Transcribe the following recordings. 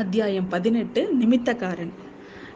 அத்தியாயம் பதினெட்டு நிமித்தக்காரன்.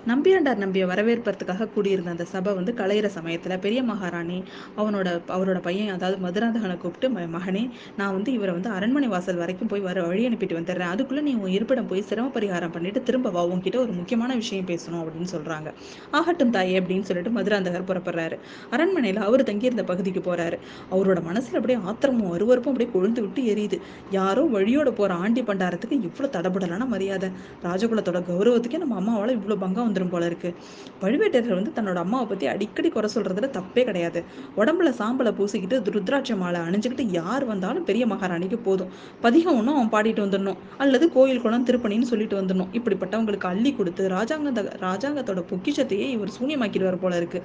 நம்பியாண்டார் நம்பியை வரவேற்பதற்காக கூடியிருந்த அந்த சபை வந்து கலையிற சமயத்தில் பெரிய மகாராணி அவனோட அவரோட பையன் அதாவது மதுராந்தகனை கூப்பிட்டு "ம- மகனே நான் வந்து இவரை வந்து அரண்மனை வாசல் வரைக்கும் போய் வர வழி அனுப்பிட்டு வந்துடுறேன். அதுக்குள்ளே நீ உன் இருப்பிடம் போய் சிரம பரிகாரம் பண்ணிட்டு திரும்ப வா. உன்கிட்ட ஒரு முக்கியமான விஷயம் பேசணும் அப்படின்னு சொல்கிறாங்க ஆகட்டும் தாயே அப்படின்னு சொல்லிட்டு மதுராந்தகர் புறப்படுறாரு. அரண்மனையில் அவர் தங்கியிருந்த பகுதிக்கு போறாரு. அவரோட மனசுல அப்படியே ஆத்திரமும் அருவருப்பும் அப்படியே கொழுந்து விட்டு எரியுது. யாரோ வழியோட போற ஆண்டி பண்டாரத்துக்கு இவ்வளவு தடபடலான மரியாதை. ராஜகுலத்தோட கௌரவத்துக்கே நம்ம அம்மாவால இவ்வளவு பங்கம் வந்துடும் போல இருக்கு. பழுவேட்டரர் வந்து தன்னோட அம்மாவை பத்தி அடிக்கடி குறை சொல்றதுல தப்பே கிடையாது. உடம்புல சாம்பலை பூசிக்கிட்டு ருத்ராட்ச மாலை அணிஞ்சுக்கிட்டு யார் வந்தாலும் பெரிய மகாராணிக்கு போதும். பதிகம் ஒன்றும் அவன் பாடிட்டு வந்துடணும். அல்லது கோயில் குளம் திருப்பணின்னு சொல்லிட்டு வந்துடணும். இப்படிப்பட்டவங்களுக்கு அள்ளி கொடுத்து ராஜாங்க ராஜாங்கத்தோட பொக்கிஷத்தையே இவர் சூன்யமாக்கிடுவார் போல இருக்கு.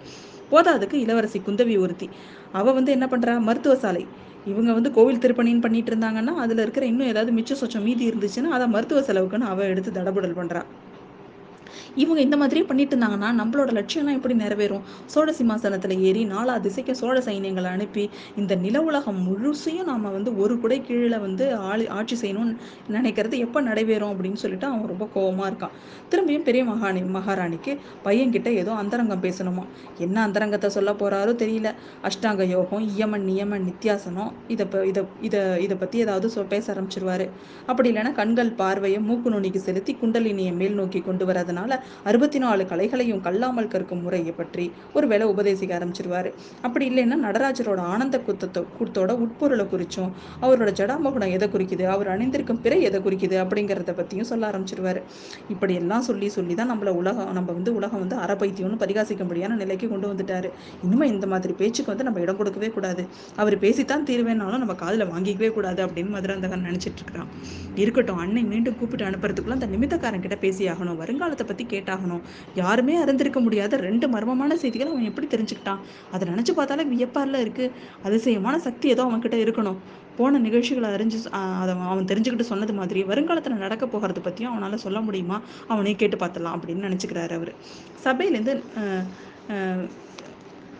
போதாதுக்கு இளவரசி குந்தவி ஒருத்தி. அவ வந்து என்ன பண்றா? மருத்துவ சாலை. இவங்க வந்து கோவில் திருப்பணின்னு பண்ணிட்டு இருந்தாங்கன்னா அதுல இருக்கிற இன்னும் ஏதாவது மிச்ச சொச்சம் மீதி இருந்துச்சுன்னா அதை மருத்துவ செலவுக்குன்னு அவ எடுத்து தடபுடல் பண்றா. இவங்க இந்த மாதிரியே பண்ணிட்டு இருந்தாங்கன்னா நம்மளோட லட்சியம்லாம் எப்படி நிறைவேறும்? சோழ சிம்மாசனத்துல ஏறி நாலா திசைக்கு சோழ சைன்யங்களை அனுப்பி இந்த நில உலகம் முழுசையும் நாம வந்து ஒரு குடை கீழே வந்து ஆளி ஆட்சி செய்யணும்னு நினைக்கிறது எப்ப நடைபெறும் அப்படின்னு சொல்லிட்டு அவன் ரொம்ப கோவமா இருக்கான். திரும்பியும் பெரிய மகாணி மகாராணிக்கு பையன்கிட்ட ஏதோ அந்தரங்கம் பேசணுமா? என்ன அந்தரங்கத்தை சொல்ல போறாரோ தெரியல. அஷ்டாங்க யோகம் இயமன் நியமன் நித்தியாசனம் இதை இதை இதை இதை பத்தி ஏதாவது சொ பேச ஆரம்பிச்சிருவாரு. அப்படி இல்லைன்னா கண்கள் பார்வையை மூக்கு நுனிக்கு செலுத்தி குண்டலினியை மேல் நோக்கி கொண்டு வரதுனால அறுபத்தி நாலு கலைகளையும் கல்லாமல் கற்கும் முறையை பற்றி ஒரு வேலை உபதேசிக்க ஆரம்பிச்சிருவாரு. அப்படி இல்லைன்னா நடராஜரோட ஆனந்த குத்தத்தை கூத்தோட உட்பொருளை குறிச்சும் அவரோட ஜடாமகுடம் எதை குறிக்குது அவர் அணிந்திருக்கும் பிறை எதை குறிக்குது அப்படிங்கிறத பத்தியும் சொல்ல ஆரம்பிச்சிருவாரு. இப்படி எல்லாம் சொல்லி சொல்லி தான் நம்மள உலகம் நம்ம வந்து உலகம் வந்து அறப்பைத்தியம்னு பரிகாசிக்கும்படியான நிலைக்கு கொண்டு வந்துட்டாரு. இனிமே இந்த மாதிரி பேச்சுக்கு வந்து நம்ம இடம் கொடுக்கவே கூடாது. அவர் பேசித்தான் தீர்வேனாலும் நம்ம காதுல வாங்கிக்கவே கூடாது அப்படின்னு மதுராந்தகன் நினைச்சிட்டு இருக்கிறான். இருக்கட்டும் அன்னை மீண்டும் கூப்பிட்டு அனுப்புறதுக்குள்ள அந்த நிமித்தக்காரன் கிட்ட பேசி ஆகணும். வருங்காலத்தை பத்தி கேட்டாகணும். யாருமே அறிந்திருக்க முடியாத ரெண்டு மர்மமான செய்திகளை அவன் எப்படி தெரிஞ்சுக்கிட்டான்? அதை நினைச்சு பார்த்தாலே வியப்பார்ல இருக்கு. அதிசயமான சக்தி ஏதோ அவன் கிட்ட இருக்கணும். போன நிகழ்ச்சிகளை அறிஞ்சு அதை அவன் தெரிஞ்சுக்கிட்டு சொன்னது மாதிரி வருங்காலத்துல நடக்க போகிறது பத்தியும் அவனால சொல்ல முடியுமா? அவனே கேட்டு பார்த்துடலாம் அப்படின்னு நினைச்சுக்கிறாரு அவர். சபையிலேருந்து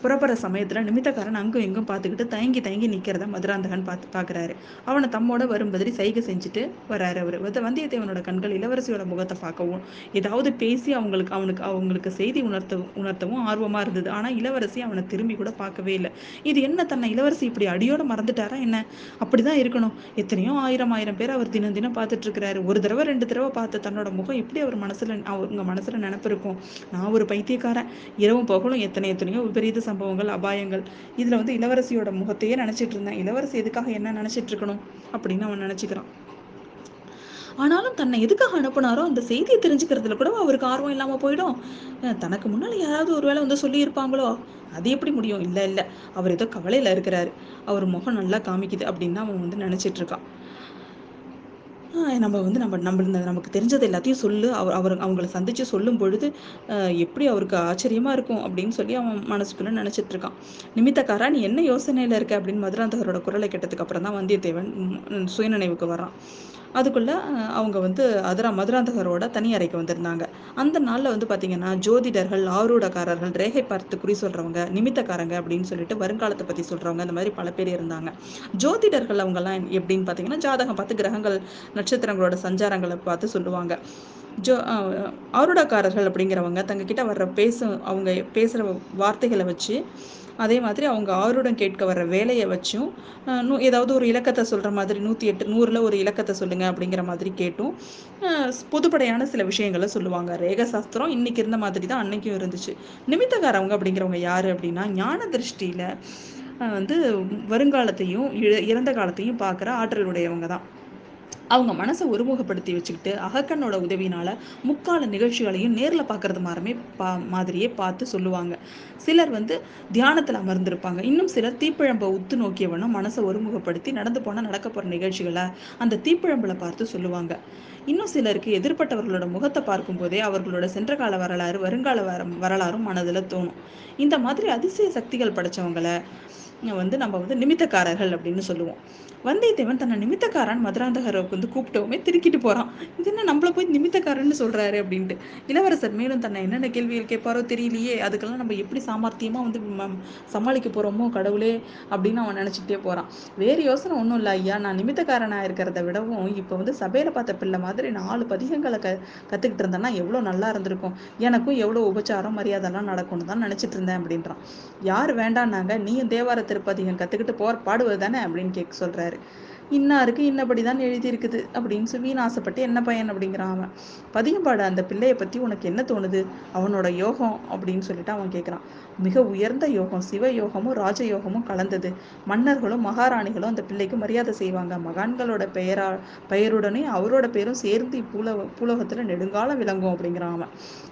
புறப்படுற சமயத்துல நிமித்தக்காரன் அங்கும் இங்கும் பார்த்துக்கிட்டு தயங்கி தயங்கி நிக்கிறத மதுராந்தகன் பார்த்து பார்க்குறாரு. அவனை தம்மோட வரும்பதிரி சைகை செஞ்சுட்டு வர்றாரு அவரு. வந்தியத்தேவனோட கண்கள் இளவரசியோட முகத்தை பார்க்கவும் ஏதாவது பேசி அவங்களுக்கு அவனுக்கு அவங்களுக்கு செய்தி உணர்த்த உணர்த்தவும் ஆர்வமா இருந்தது. ஆனா இளவரசி அவனை திரும்பி கூட பார்க்கவே இல்லை. இது என்ன தன்னை இளவரசி இப்படி அடியோட மறந்துட்டாரா என்ன? அப்படிதான் இருக்கணும். எத்தனையோ ஆயிரம் ஆயிரம் பேர் அவர் தினம் தினம் பார்த்துட்டு இருக்கிறாரு. ஒரு தடவை ரெண்டு தடவை பார்த்த தன்னோட முகம் எப்படி அவர் மனசுல அவங்க மனசுல நினப்பு இருக்கும்? நான் ஒரு பைத்தியக்காரன். இரவும் பகலும் எத்தனை எத்தனையோ விபரீத சம்பவங்கள் அபாயங்கள். இதுல வந்து இளவரசியோட முகத்தையே நினச்சிட்டு இருந்தேன். இளவரசி எதுக்காக என்ன நினச்சிட்டு இருக்கணும் அப்படின்னு அவன் நினச்சிக்கிறான். ஆனாலும் தன்னை எதுக்காக அனுப்புனாரோ அந்த செய்தியை தெரிஞ்சுக்கிறதுல கூட அவருக்கு ஆர்வம் இல்லாம போயிடும்? அஹ் தனக்கு முன்னால் யாராவது ஒரு வேலை வந்து சொல்லி இருப்பாங்களோ அது எப்படி முடியும்? இல்ல இல்ல. அவர் ஏதோ கவலையில இருக்கிறாரு. அவர் முகம் நல்லா காமிக்குது அப்படின்னு அவன் வந்து நினைச்சிட்டு இருக்கான். நம்ம வந்து நம்ம நம்ம இந்த நமக்கு தெரிஞ்சது எல்லாத்தையும் சொல்லு. அவர் அவர் அவங்கள சந்திச்சு சொல்லும் பொழுது எப்படி அவருக்கு ஆச்சரியமா இருக்கும் அப்படின்னு சொல்லி அவன் மனசுக்குள்ள நினைச்சிட்டு இருக்கான். நிமித்தக்காரா நீ என்ன யோசனையில இருக்க? அப்படின்னு மதுராந்தகரோட குரலை கேட்டதுக்கு அப்புறம் தான் வந்தியத்தேவன் சுயநினைவுக்கு வர்றான். அதுக்குள்ளே அவங்க வந்து அதரா மதுராந்தகரோட தனி அறைக்கு வந்திருந்தாங்க. அந்த நாளில் வந்து பார்த்தீங்கன்னா ஜோதிடர்கள் ஆரூடக்காரர்கள் ரேகை பார்த்து குறி சொல்கிறவங்க நிமித்தக்காரங்க அப்படின்னு சொல்லிட்டு வருங்காலத்தை பற்றி சொல்கிறவங்க அந்த மாதிரி பல பேர் இருந்தாங்க. ஜோதிடர்கள் அவங்கெல்லாம் எப்படின்னு பார்த்தீங்கன்னா ஜாதகம் பார்த்து கிரகங்கள் நட்சத்திரங்களோட சஞ்சாரங்களை பார்த்து சொல்லுவாங்க. ஜோ ஆஹ் ஆருடக்காரர்கள் அப்படிங்கிறவங்க தங்கக்கிட்ட வர்ற பேச அவங்க பேசுகிற வார்த்தைகளை வச்சு அதே மாதிரி அவங்க ஆருடம் கேட்க வர்ற வேலையை வச்சும் நூ ஏதாவது ஒரு இலக்கத்தை சொல்கிற மாதிரி நூற்றி எட்டு நூறில் ஒரு இலக்கத்தை சொல்லுங்க அப்படிங்கிற மாதிரி கேட்டும். பொதுப்படையான சில விஷயங்களை சொல்லுவாங்க. ரேக சாஸ்திரம் இன்னைக்கு இருந்த மாதிரி தான் அன்னைக்கும் இருந்துச்சு. நிமித்தகாரவங்க அப்படிங்கிறவங்க யார் அப்படின்னா ஞான திருஷ்டியில் வந்து வருங்காலத்தையும் இழ- இறந்த காலத்தையும் பார்க்குற ஆற்றல் உடையவங்க தான். அவங்க மனசை ஒருமுகப்படுத்தி வச்சுக்கிட்டு அகக்கண்ணோட உதவினால முக்கால நிகழ்ச்சிகளையும் நேரில் பார்க்கறது மாதிரிமே பா மாதிரியே பார்த்து சொல்லுவாங்க. சிலர் வந்து தியானத்தில் அமர்ந்திருப்பாங்க. இன்னும் சிலர் தீப்பிழம்பை உத்து நோக்கியவனும் மனசை ஒருமுகப்படுத்தி நடந்து போனால் நடக்க போகிற நிகழ்ச்சிகளை அந்த தீப்பிழம்புல பார்த்து சொல்லுவாங்க. இன்னும் சிலருக்கு எதிர்ப்பட்டவர்களோட முகத்தை பார்க்கும் போதே அவர்களோட சென்ற கால வரலாறு வருங்கால வர வரலாறும் மனதில் தோணும். இந்த மாதிரி அதிசய சக்திகள் படைச்சவங்களை வந்து நம்ம வந்து நிமித்தக்காரர்கள் அப்படின்னு சொல்லுவோம். வந்தியத்தேவன் தன்னை நிமித்தக்காரன் மதுராந்தகருக்கு வந்து கூப்பிட்டவுமே திருக்கிட்டு போறான். இது என்ன நம்மள போய் நிமித்தக்காரன்னு சொல்றாரு அப்படின்ட்டு. இளவரசர் மேலும் தன்னை என்னென்ன கேள்விகள் கேட்பாரோ தெரியலையே அதுக்கெல்லாம் நம்ம எப்படி சாமர்த்தியமா வந்து சமாளிக்க போறோமோ கடவுளே அப்படின்னு அவன் நினைச்சுக்கிட்டே போறான். வேறு யோசனை ஒன்றும் இல்லை ஐயா நான் நிமித்தக்காரனா இருக்கிறத விடவும் இப்போ வந்து சபையில பார்த்த பிள்ளை மாதிரி நாலு பதிகங்களை க கத்துக்கிட்டு இருந்தேன்னா எவ்வளோ நல்லா இருந்திருக்கும். எனக்கும் எவ்வளோ உபச்சாரம் மரியாதைலாம் நடக்கும்னு தான் நினச்சிட்டு இருந்தேன் அப்படின்றான். யார் வேண்டான்னாங்க நீயும் தேவார திருப்பதிகம் கத்துக்கிட்டு போர் பாடுவது தானே அப்படின்னு கேட்க ver இன்னாருக்கு இன்னபடி தான் எழுதியிருக்குது அப்படின்னு சொல்லி ஆசைப்பட்டு என்ன பயன் அப்படிங்கிறான் அவன். பதியம்பாடு அந்த பிள்ளையை பத்தி உனக்கு என்ன தோணுது? அவனோட யோகம் அப்படின்னு சொல்லிட்டு அவன் கேட்குறான் மிக உயர்ந்த யோகம் சிவ யோகமும் ராஜ யோகமும் கலந்தது. மன்னர்களும் மகாராணிகளும் அந்த பிள்ளைக்கு மரியாதை செய்வாங்க. மகான்களோட பெயரா பெயருடனே அவரோட பேரும் சேர்ந்து இப்பூலக பூலோகத்துல நெடுங்காலம் விளங்கும் அப்படிங்கிறான் அவன்.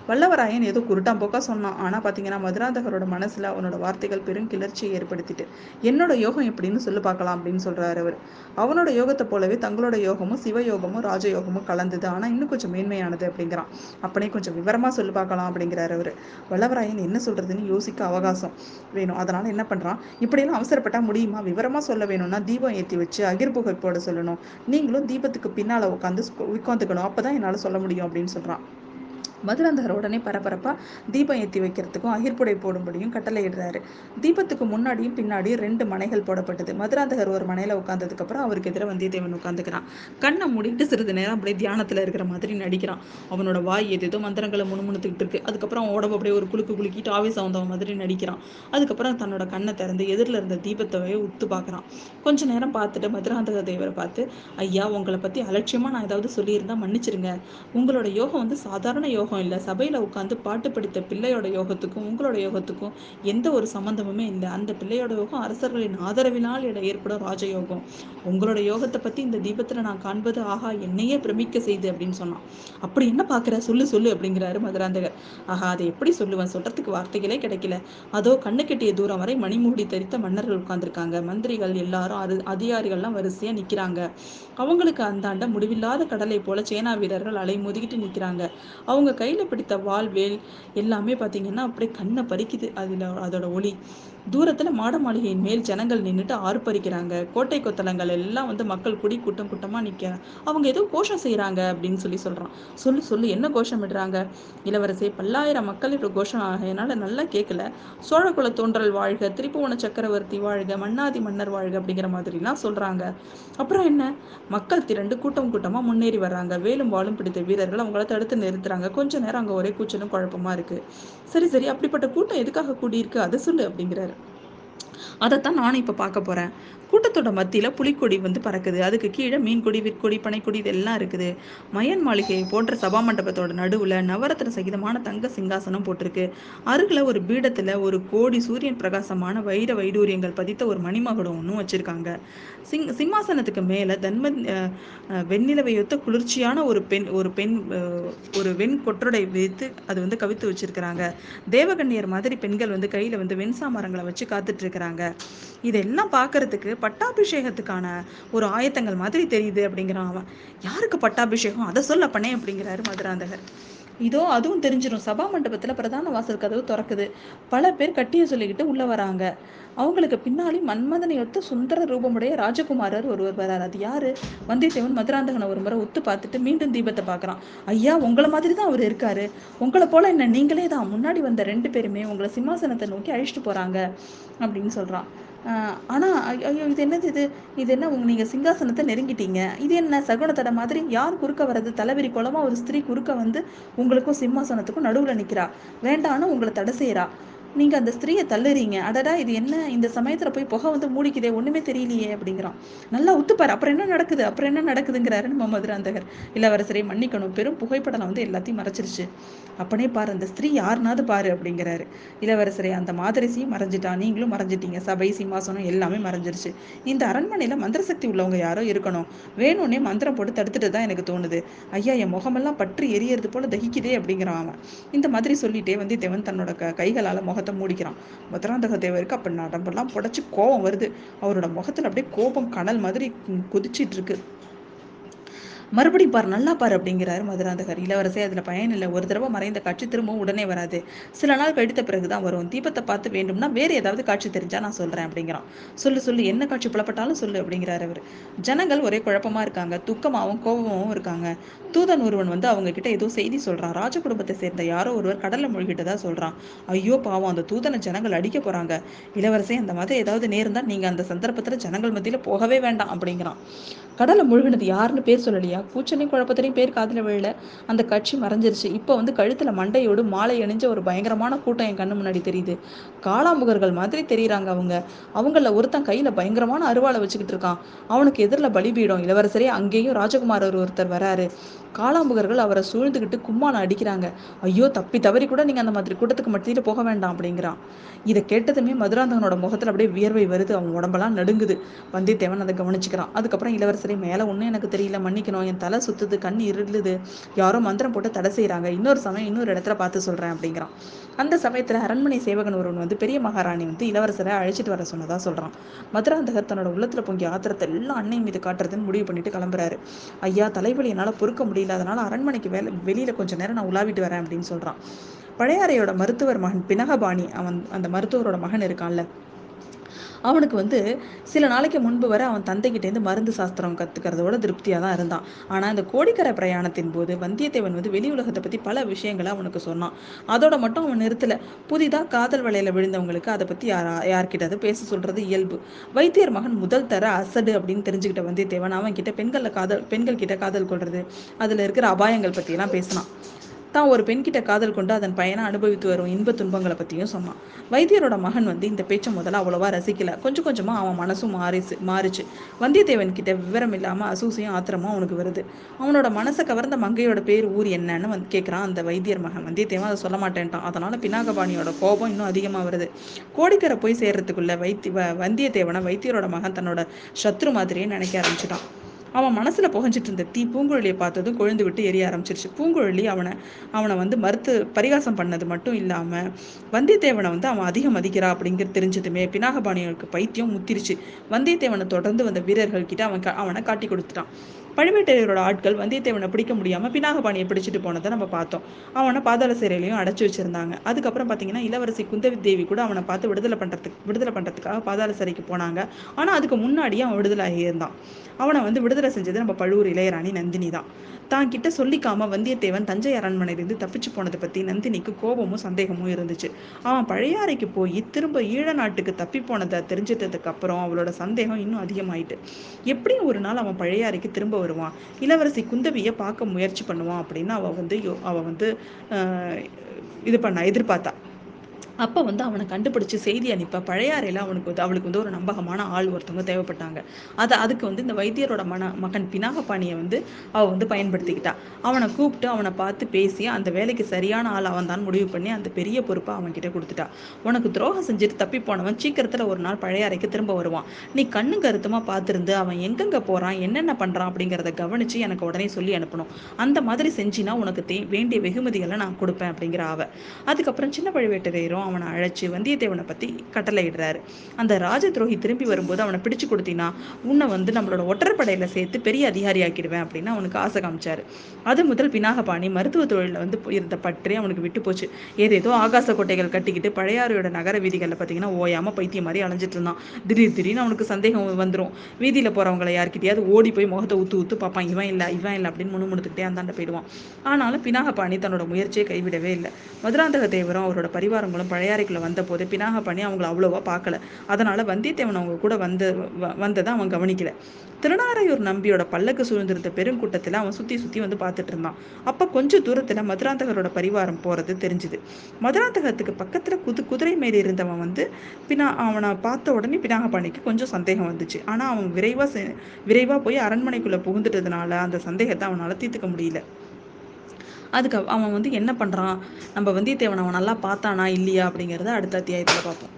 வல்லவராயன் ஏதோ குருட்டாம்போக்கா சொன்னான். ஆனா பாத்தீங்கன்னா மதுராந்தகரோட மனசுல அவனோட வார்த்தைகள் பெரும் கிளர்ச்சியை ஏற்படுத்திட்டு என்னோட யோகம் எப்படின்னு சொல்லி பார்க்கலாம் அப்படின்னு சொல்றாரு அவர். அவனோட யோகத்தை போலவே தங்களோட யோகமும் சிவ யோகமும் ராஜயோகமும் கலந்தது. ஆனால் இன்னும் கொஞ்சம் மேன்மையானது அப்படிங்கிறான். அப்பனே கொஞ்சம் விவரமாக சொல்லி பார்க்கலாம் அப்படிங்கிறாரு அவர். வல்லவராயன் என்ன சொல்கிறதுன்னு யோசிக்க அவகாசம் வேணும். அதனால் என்ன பண்ணுறான் இப்படியெல்லாம் அவசரப்பட்டால் முடியுமா? விவரமாக சொல்ல வேணும்னா தீபம் ஏற்றி வச்சு அகிர்புகை போட சொல்லணும். நீங்களும் தீபத்துக்கு பின்னால் உட்காந்து உட்காந்துக்கணும் அப்பதான் என்னால் சொல்ல முடியும் அப்படின்னு சொல்கிறான் மதுராந்தகர் உடனே பரபரப்பா தீபம் ஏற்றி வைக்கிறதுக்கும் அகிர்புடை போடும்படியும் கட்டளையிடுறாரு தீபத்துக்கு முன்னாடியும் பின்னாடியும் ரெண்டு மனைகள் போடப்பட்டது. மதுராந்தகர் ஒரு மனையில உட்கார்ந்ததுக்கு அப்புறம் அவருக்கு எதிராக வந்தியத்தேவன் உட்காந்துக்கிறான் கண்ணை மூடிட்டு சிறிது நேரம் அப்படியே தியானத்துல இருக்கிற மாதிரி நடிக்கிறான். அவனோட வாய் ஏதேதோ மந்திரங்களை முணுமுணுத்துக்கிட்டு இருக்கு. அதுக்கப்புறம் அவன் உடம்பு அப்படியே ஒரு குலுக்கு குலுக்கிட்டு ஆவேசம் வந்தவன் மாதிரி நடிக்கிறான். அதுக்கப்புறம் தன்னோட கண்ணை திறந்து எதிரில் இருந்த தீபத்தை உத்து பார்க்குறான். கொஞ்ச நேரம் பார்த்துட்டு மதுராந்தக தேவரை பார்த்து ஐயா உங்களை பத்தி அலட்சியமா நான் ஏதாவது சொல்லியிருந்தா மன்னிச்சிருங்க. உங்களோட யோகம் வந்து சாதாரண யோகம் இல்லை. சபையில் உட்காந்து பாட்டு படித்த பிள்ளையோட யோகத்துக்கும் உங்களோட யோகத்துக்கும் எந்த ஒரு சம்பந்தமுமே இல்லை. அந்த பிள்ளையோட யோகம் அரசர்களின் ஆதரவினால் இட ஏற்படும் ராஜயோகம். உங்களோட யோகத்தை பற்றி இந்த தீபத்தில் நான் காண்பது ஆஹா என்னையே பிரமிக்க செய்து அப்படின்னு சொன்னான். அப்படி என்ன பார்க்குற? சொல்லு சொல்லு அப்படிங்கிறாரு மதுராந்தகர். ஆஹா அதை எப்படி சொல்லுவேன்? சொல்றதுக்கு வார்த்தைகளே கிடைக்கல. அதோ கண்ணு கட்டிய தூரம் வரை மணிமூடி தரித்த மன்னர்கள் உட்கார்ந்துருக்காங்க. மந்திரிகள் எல்லாரும் அரு அதிகாரிகள்லாம் வரிசையாக நிற்கிறாங்க அவங்களுக்கு அந்தாண்ட முடிவில்லாத கடலை போல சேனா வீரர்கள் அலை மோதிக்கிட்டு நிற்கிறாங்க அவங்க கையில் பிடித்த வாழ்வேல் எல்லாமே பார்த்தீங்கன்னா அப்படியே கண்ணை பறிக்குது. அதில் அதோட ஒளி. தூரத்துல மாட மாளிகையின் மேல் ஜனங்கள் நின்றுட்டு ஆர்ப்பரிக்கிறாங்க. கோட்டை கொத்தளங்கள் எல்லாம் வந்து மக்கள் குடி கூட்டம் கூட்டமா நிக்க அவங்க ஏதோ கோஷம் செய்யறாங்க அப்படின்னு சொல்லி சொல்றான். சொல்லு சொல்லு என்ன கோஷம் இடுறாங்க இளவரசே பல்லாயிரம் மக்கள் இப்போ கோஷம் ஆகையனால நல்லா கேட்கல சோழகுல தோன்றல் வாழ்க திருப்புவன சக்கரவர்த்தி வாழ்க மன்னாதி மன்னர் வாழ்க அப்படிங்கிற மாதிரிலாம் சொல்றாங்க. அப்புறம் என்ன? மக்கள் திரண்டு கூட்டம் கூட்டமா முன்னேறி வர்றாங்க. வேலும் வாழும் பிடித்த வீரர்கள் அவங்கள தடுத்து நிறுத்துறாங்க. கொஞ்ச நேரம் அங்க ஒரே கூச்சலும் குழப்பமா இருக்கு. சரி சரி அப்படிப்பட்ட கூட்டம் எதுக்காக கூடியிருக்கு? அதை சொல்லு அப்படிங்கிறாரு. அதைத்தான் நானும் இப்போ பார்க்க போறேன். கூட்டத்தோட மத்தியில் புலிக்கொடி வந்து பறக்குது. அதுக்கு கீழே மீன்கொடி விற்கொடி பனைக்கொடி இதெல்லாம் இருக்குது. மயன் மாளிகை போன்ற சபா மண்டபத்தோட நடுவில் நவரத்ன சகிதமான தங்க சிங்காசனம் போட்டிருக்கு. அருகில் ஒரு பீடத்தில் ஒரு கோடி சூரியன் பிரகாசமான வைர வைடூரியங்கள் பதித்த ஒரு மணிமகுடம் ஒன்றும் வச்சுருக்காங்க. சிங் சிம்மாசனத்துக்கு மேலே தன்ம வெண்ணிலவையொத்த குளிர்ச்சியான ஒரு பெண் ஒரு பெண் ஒரு வெண் கொற்றடை வைத்து அது வந்து கவித்து வச்சிருக்கிறாங்க. தேவகன்னியர் மாதிரி பெண்கள் வந்து கையில் வந்து வெண்சாமரங்களை வச்சு காத்துட்டு இருக்கிறாங்க. இதெல்லாம் பார்க்கறதுக்கு பட்டாபிஷேகத்துக்கான ஒரு ஆயத்தங்கள் மாதிரி தெரியுது அப்படிங்கிறான் அவன். யாருக்கு பட்டாபிஷேகம்? அதை சொல்ல பண்ணே அப்படிங்கிறாரு மதுராந்தகர். இதோ அதுவும் தெரிஞ்சிடும் சபா மண்டபத்துல பிரதான வாசல் கதவு திறக்குது. பல பேர் கட்டிய சொல்லிக்கிட்டு உள்ள வராங்க. அவங்களுக்கு பின்னாடி மன்மதனையொத்த சுந்தர ரூபமுடைய ராஜகுமாரர் ஒருவர் வரார். அது யாரு? வந்தியத்தேவன் மதுராந்தகனை ஒரு முறை ஒத்து பார்த்துட்டு மீண்டும் தீபத்தை பார்க்கறான். ஐயா உங்களை மாதிரி தான் அவர் இருக்காரு. உங்களை போல என்ன நீங்களே தான். முன்னாடி வந்த ரெண்டு பேருமே உங்களை சிம்மாசனத்தை நோக்கி அழிச்சிட்டு போறாங்க அப்படின்னு சொல்றான். ஆஹ் ஆனா ஐயோ இது என்னது இது? இது என்ன உங்க நீங்க சிங்காசனத்தை நெருங்கிட்டீங்க? இது என்ன சகுனத்தட மாதிரி? யார் குறுக்க வர்றது? தலைவிரி குளமா ஒரு ஸ்திரீ குறுக்க வந்து உங்களுக்கும் சிம்மாசனத்துக்கும் நடுவுல நிக்கிறா. வேண்டான்னு உங்களை தடை செய்யறா நீங்க அந்த ஸ்திரீயை தள்ளுறீங்க. அடடா இது என்ன? இந்த சமயத்துல போய் புகை வந்து மூடிக்குதே ஒண்ணுமே தெரியலையே அப்படிங்கிறான். நல்லா உத்துப்பாரு. அப்புறம் என்ன நடக்குது? அப்புறம் என்ன நடக்குதுங்கிறாரு நம்ம மதுராந்தகர் இளவரசரை மன்னிக்கணும். பெரும் புகைப்படம் வந்து எல்லாத்தையும் மறைச்சிருச்சு. அப்பனே பாரு அந்த ஸ்திரீ யாருனாவது பாரு அப்படிங்கிறாரு. இளவரசரை அந்த மாதரசியும் மறைஞ்சிட்டா நீங்களும் மறைஞ்சிட்டீங்க. சபை சிம்மாசனம் எல்லாமே மறைஞ்சிருச்சு. இந்த அரண்மனையில மந்திர சக்தி உள்ளவங்க யாரோ இருக்கணும். வேணும்னே மந்திரம் போட்டு தடுத்துட்டு தான் எனக்கு தோணுது. ஐயா என் முகமெல்லாம் பற்றி எரியறது போல தகிக்குதே அப்படிங்கிறான் அவன். இந்த மாதிரி சொல்லிட்டே வந்து தேவன் தன்னோட கைகளால் கைகளால முகத்தை மூடிக்கிறான் மதுராந்தக தேவருக்கு அப்போ நடம்பெல்லாம் புடைச்சு கோபம் வருது. அவரோட முகத்தில் அப்படியே கோபம் கனல் மாதிரி குதிச்சிட்டு கொதிச்சிட்டு இருக்கு. மறுபடியும் பாரு நல்லா பாரு அப்படிங்கிறாரு மதுராந்தகர். இளவரசே அதுல பயன் இல்லை. ஒரு தடவை மறைந்த காட்சி திரும்பவும் உடனே வராது. சில நாள் கழித்த பிறகுதான் வரும். தீபத்தை பார்த்து வேண்டும்னா வேறு ஏதாவது காட்சி தெரிஞ்சா நான் சொல்றேன் அப்படிங்கிறான். சொல்லு சொல்லு என்ன காட்சி புலப்பட்டாலும் சொல்லு அப்படிங்கிறாரு அவர். ஜனங்கள் ஒரே குழப்பமா இருக்காங்க. துக்கமாகவும் கோபமாகவும் இருக்காங்க. தூதன் ஒருவன் வந்து அவங்க கிட்ட ஏதோ செய்தி சொல்றான். ராஜ குடும்பத்தை சேர்ந்த யாரோ ஒருவர் கடல்ல மூழ்கிட்டதா சொல்றான். ஐயோ பாவம். அந்த தூதனை ஜனங்கள் அடிக்க போறாங்க. இளவரசே அந்த மாதிரி ஏதாவது நேர்ந்தா நீங்க அந்த சந்தர்ப்பத்துல ஜனங்கள் மத்தியில போகவே வேண்டாம் அப்படிங்கிறான். கடலை முழுகினது யாருன்னு பேர் சொல்லலையா? கூச்சனையும் குழப்பத்திலையும் பேர் காதில் விழல. அந்த கட்சி மறைஞ்சிருச்சு. இப்போ வந்து கழுத்தில் மண்டையோடு மாலை அணிஞ்ச ஒரு பயங்கரமான கூட்டம் என் கண்ணு முன்னாடி தெரியுது. காளாமுகர்கள் மாதிரி தெரியுறாங்க அவங்க. அவங்கள ஒருத்தன் கையில் பயங்கரமான அருவாளை வச்சுக்கிட்டு இருக்கான். அவனுக்கு எதிரில் பலிபீடம். இளவரசரே அங்கேயும் ராஜகுமார் ஒருத்தர் வராரு. காளாம்புகர்கள் அவரை சூழ்ந்துக்கிட்டு கும்மாளம் அடிக்கிறாங்க. ஐயோ தப்பி தவறி கூட நீங்க அந்த மாதிரி கூட்டத்துக்கு மத்தியில போக வேண்டாம் அப்படிங்கிறான். இதை கேட்டதுமே மதுராந்தகனோட முகத்துல அப்படியே வியர்வை வருது. அவன் உடம்பெல்லாம் நடுங்குது. வந்தியத்தேவன் அதை கவனிச்சுக்கிறான். அதுக்கப்புறம் இளவரசரை மேலே ஒன்றும் எனக்கு தெரியல. மன்னிக்கணும். என் தலை சுத்துது கண் இருளுது. யாரோ மந்திரம் போட்டு தடை செய்கிறாங்க இன்னொரு சமயம் இன்னொரு இடத்துல பார்த்து சொல்றேன் அப்படிங்கிறான். அந்த சமயத்துல அரண்மனை சேவகன் ஒருவன் வந்து பெரிய மகாராணி வந்து இளவரசரை அழைச்சிட்டு வர சொன்னதா சொல்றான். மதுராந்தகர் தன்னோட உள்ளத்துல பொங்கிய ஆத்திரத்தை எல்லாம் அன்னை மீது காட்டுறதுன்னு முடிவு பண்ணிட்டு கிளம்புறாரு. ஐயா தலைவலி என்னால பொறுக்க முடியல. அதனால அரண்மனைக்கு வேலை வெளியில கொஞ்ச நேரம் நான் உலாவிட்டு வரேன் அப்படின்னு சொல்றான். பழையாறையோட மருத்துவர் மகன் பினகபாணி அவன் அந்த மருத்துவரோட மகன் இருக்கான்ல. அவனுக்கு வந்து சில நாளைக்கு முன்பு வரை அவன் தந்தைகிட்டேருந்து மருந்து சாஸ்திரம் கற்றுக்கிறதோட திருப்தியாக தான் இருந்தான். ஆனால் இந்த கோடிக்கரை பிரயாணத்தின் போது வந்தியத்தேவன் வந்து வெளி உலகத்தை பற்றி பல விஷயங்களை அவனுக்கு சொன்னான். அதோட மட்டும் அவன் நிறுத்தலை. புதிதாக காதல் வலையில் விழுந்தவங்களுக்கு அதை பற்றி யார் யார்கிட்ட பேச சொல்கிறது இயல்பு. வைத்தியர் மகன் முதல் தர அசடு அப்படின்னு தெரிஞ்சுக்கிட்ட வந்தியத்தேவன் அவன் கிட்ட பெண்களில் காதல் பெண்கள் கிட்ட காதல் கொள்வது அதில் இருக்கிற அபாயங்கள் பற்றியெல்லாம் பேசினான். தான் ஒரு பெண்கிட்ட காதல் கொண்டு அதன் பயனை அனுபவித்து வரும் இன்ப துன்பங்களை பற்றியும் சொன்னான். வைத்தியரோட மகன் வந்து இந்த பேச்சை முதல்ல அவ்வளவா ரசிக்கல. கொஞ்சம் கொஞ்சமாக அவன் மனசும் மாறிச்சு மாறிச்சு. வந்தியத்தேவன் கிட்ட விவரம் இல்லாமல் அசூசியும் ஆத்திரமும் அவனுக்கு வருது. அவனோட மனசை கவர்ந்த மங்கையோட பேர் ஊர் என்னன்னு வந்து கேட்குறான் அந்த வைத்தியர் மகன். வந்தியத்தேவன் அதை சொல்ல மாட்டேன்ட்டான். அதனால பினாகபாணியோட கோபம் இன்னும் அதிகமாக வருது. கோடிக்கரை போய் சேர்றதுக்குள்ள வைத்தி வந்தியத்தேவனை வைத்தியரோட மகன் தன்னோட சத்ரு மாதிரியே நினைக்க ஆரம்பிச்சிட்டான். அவன் மனசுல புகஞ்சிட்டு இருந்த தீ பூங்குழலியை பார்த்ததும் கொழுந்து விட்டு எரிய ஆரம்பிச்சிருச்சு. பூங்குழலி அவனை அவனை வந்து மறுத்து பரிகாசம் பண்ணது மட்டும் இல்லாம வந்தியத்தேவனை வந்து அவன் அதிகம் மதிக்கிறா அப்படிங்கிறது தெரிஞ்சதுமே பினாகபாணிகளுக்கு பைத்தியம் முத்திருச்சு. வந்தியத்தேவனை தொடர்ந்து வந்த வீரர்கள் கிட்ட அவன் அவனை காட்டி கொடுத்துட்டான். பழுவேட்டரையரோட ஆட்கள் வந்தியத்தேவனை பிடிக்க முடியாம பினாகபாணியை பிடிச்சிட்டு போனதை நம்ம பார்த்தோம். அவனை பாதாள சிறையிலையும் அடைச்சு வச்சிருந்தாங்க. அதுக்கப்புறம் பாத்தீங்கன்னா இளவரசி குந்தவி தேவி கூட அவனை பார்த்து விடுதலை பண்றதுக்கு விடுதலை பண்றதுக்காக பாதாள சிறைக்கு போனாங்க. ஆனா அதுக்கு முன்னாடியே அவன் விடுதலை ஆகியிருந்தான் அவனை வந்து விடுதலை செஞ்சது நம்ம பழுவூர் இளையராணி நந்தினி தான். தான் கிட்ட சொல்லிக்காம வந்தியத்தேவன் தஞ்சை அரண்மனையிலிருந்து தப்பிச்சு போனதை பத்தி நந்தினிக்கு கோபமும் சந்தேகமும் இருந்துச்சு. அவன் பழையாறைக்கு போய் திரும்ப ஈழ நாட்டுக்கு தப்பி போனதை தெரிஞ்சதுக்கு அப்புறம் அவளோட சந்தேகம் இன்னும் அதிகமாயிட்டு. எப்படியும் ஒரு நாள் அவன் பழையாறைக்கு திரும்ப வருவான். இளவரசி குந்தவியை பார்க்க முயற்சி பண்ணுவான் அப்படின்னு அவ வந்து அவ வந்து இது பண்ணா எதிர்பார்த்தா. அப்போ வந்து அவனை கண்டுபிடிச்சி செய்தி அனுப்ப பழையாறையில் அவனுக்கு வந்து அவளுக்கு வந்து ஒரு நம்பகமான ஆள் ஒருத்தவங்க தேவைப்பட்டாங்க. அதை அதுக்கு வந்து இந்த வைத்தியரோட மன மகன் பினாகபாணியை வந்து அவள் வந்து பயன்படுத்திக்கிட்டா. அவனை கூப்பிட்டு அவனை பார்த்து பேசி அந்த வேலைக்கு சரியான ஆள் அவன் தான் முடிவு பண்ணி அந்த பெரிய பொறுப்பை அவன் கிட்ட கொடுத்துட்டா. உனக்கு துரோகம் செஞ்சுட்டு தப்பி போனவன் சீக்கிரத்தில் ஒரு நாள் பழையாறைக்கு திரும்ப வருவான். நீ கண்ணு கருத்துமா பார்த்துருந்து அவன் எங்கெங்கே போகிறான் என்னென்ன பண்ணுறான் அப்படிங்கிறத கவனித்து எனக்கு உடனே சொல்லி அனுப்பணும். அந்த மாதிரி செஞ்சினா உனக்கு தே வேண்டிய வெகுமதிகளை நான் கொடுப்பேன் அப்படிங்கிற அவ அதுக்கப்புறம் சின்ன பழுவேட்டரையரும் அவனை அழைச்சு வந்தியத்தேவனை பத்தி கட்டளையிடுறாரு. அந்த ராஜ துரோகி திரும்பி வரும்போது அவனை பிடிச்சு கொடுத்தினா உன்னை வந்து நம்மளோட ஒற்றற்படையில சேர்த்து பெரிய அதிகாரி ஆக்கிடுவேன் அப்படின்னு அவனுக்கு ஆசை காமிச்சாரு. அது முதல் பினாகபாணி மருத்துவ தொழில வந்து இருந்த பற்றி அவனுக்கு விட்டு போச்சு. ஏதேதோ ஆகாச கோட்டைகள் கட்டிக்கிட்டு பழையாறையோட நகர வீதிகளில் பார்த்தீங்கன்னா ஓயாம பைத்தியம் மாதிரி அலைஞ்சிட்டு இருந்தான். திடீர் திடீர்னு அவனுக்கு சந்தேகம் வந்துடும் வீதியில போறவங்களை யார்கிட்டயாவது ஓடி போய் முகத்தை ஊத்து ஊத்து பார்ப்பான் இவன் இல்லை இவன் இல்லை அப்படின்னு முணுமுணுத்துக்கிட்டே அந்தாண்ட போயிடுவான். ஆனாலும் பினாகபாணி தன்னோட முயற்சியை கைவிடவே இல்லை. மதுராந்தக தேவரும் அவரோட பரிவாரங்களும் பழையாறைக்குள்ள வந்த போது பினாகபாணி அவங்கள அவ்வளோவா பார்க்கல. அதனால வந்தியத்தேவன் அவங்க கூட வந்த வந்ததை அவன் கவனிக்கல. திருநாரையூர் நம்பியோட பல்லக்கு சூழ்ந்திருந்த பெருங்கூட்டத்தில் அவன் சுற்றி சுற்றி வந்து பார்த்துட்டு இருந்தான். அப்போ கொஞ்சம் தூரத்தில் மதுராந்தகரோட பரிவாரம் போகிறது தெரிஞ்சுது. மதுராந்தகத்துக்கு பக்கத்தில் குது குதிரை மேலே இருந்தவன் வந்து பினா அவனை பார்த்த உடனே பினாகபாணிக்கு கொஞ்சம் சந்தேகம் வந்துச்சு. ஆனால் அவன் விரைவாக விரைவாக போய் அரண்மனைக்குள்ளே புகுந்துட்டதுனால அந்த சந்தேகத்தை அவனால் தீர்த்துக்க முடியல. அதுக்கு அவன் வந்து என்ன பண்ணுறான் நம்ம வந்தியத்தேவன் அவன் நல்லா பார்த்தானா இல்லையா அப்படிங்கிறத அடுத்த அத்தியாயத்தில் பார்ப்போம்.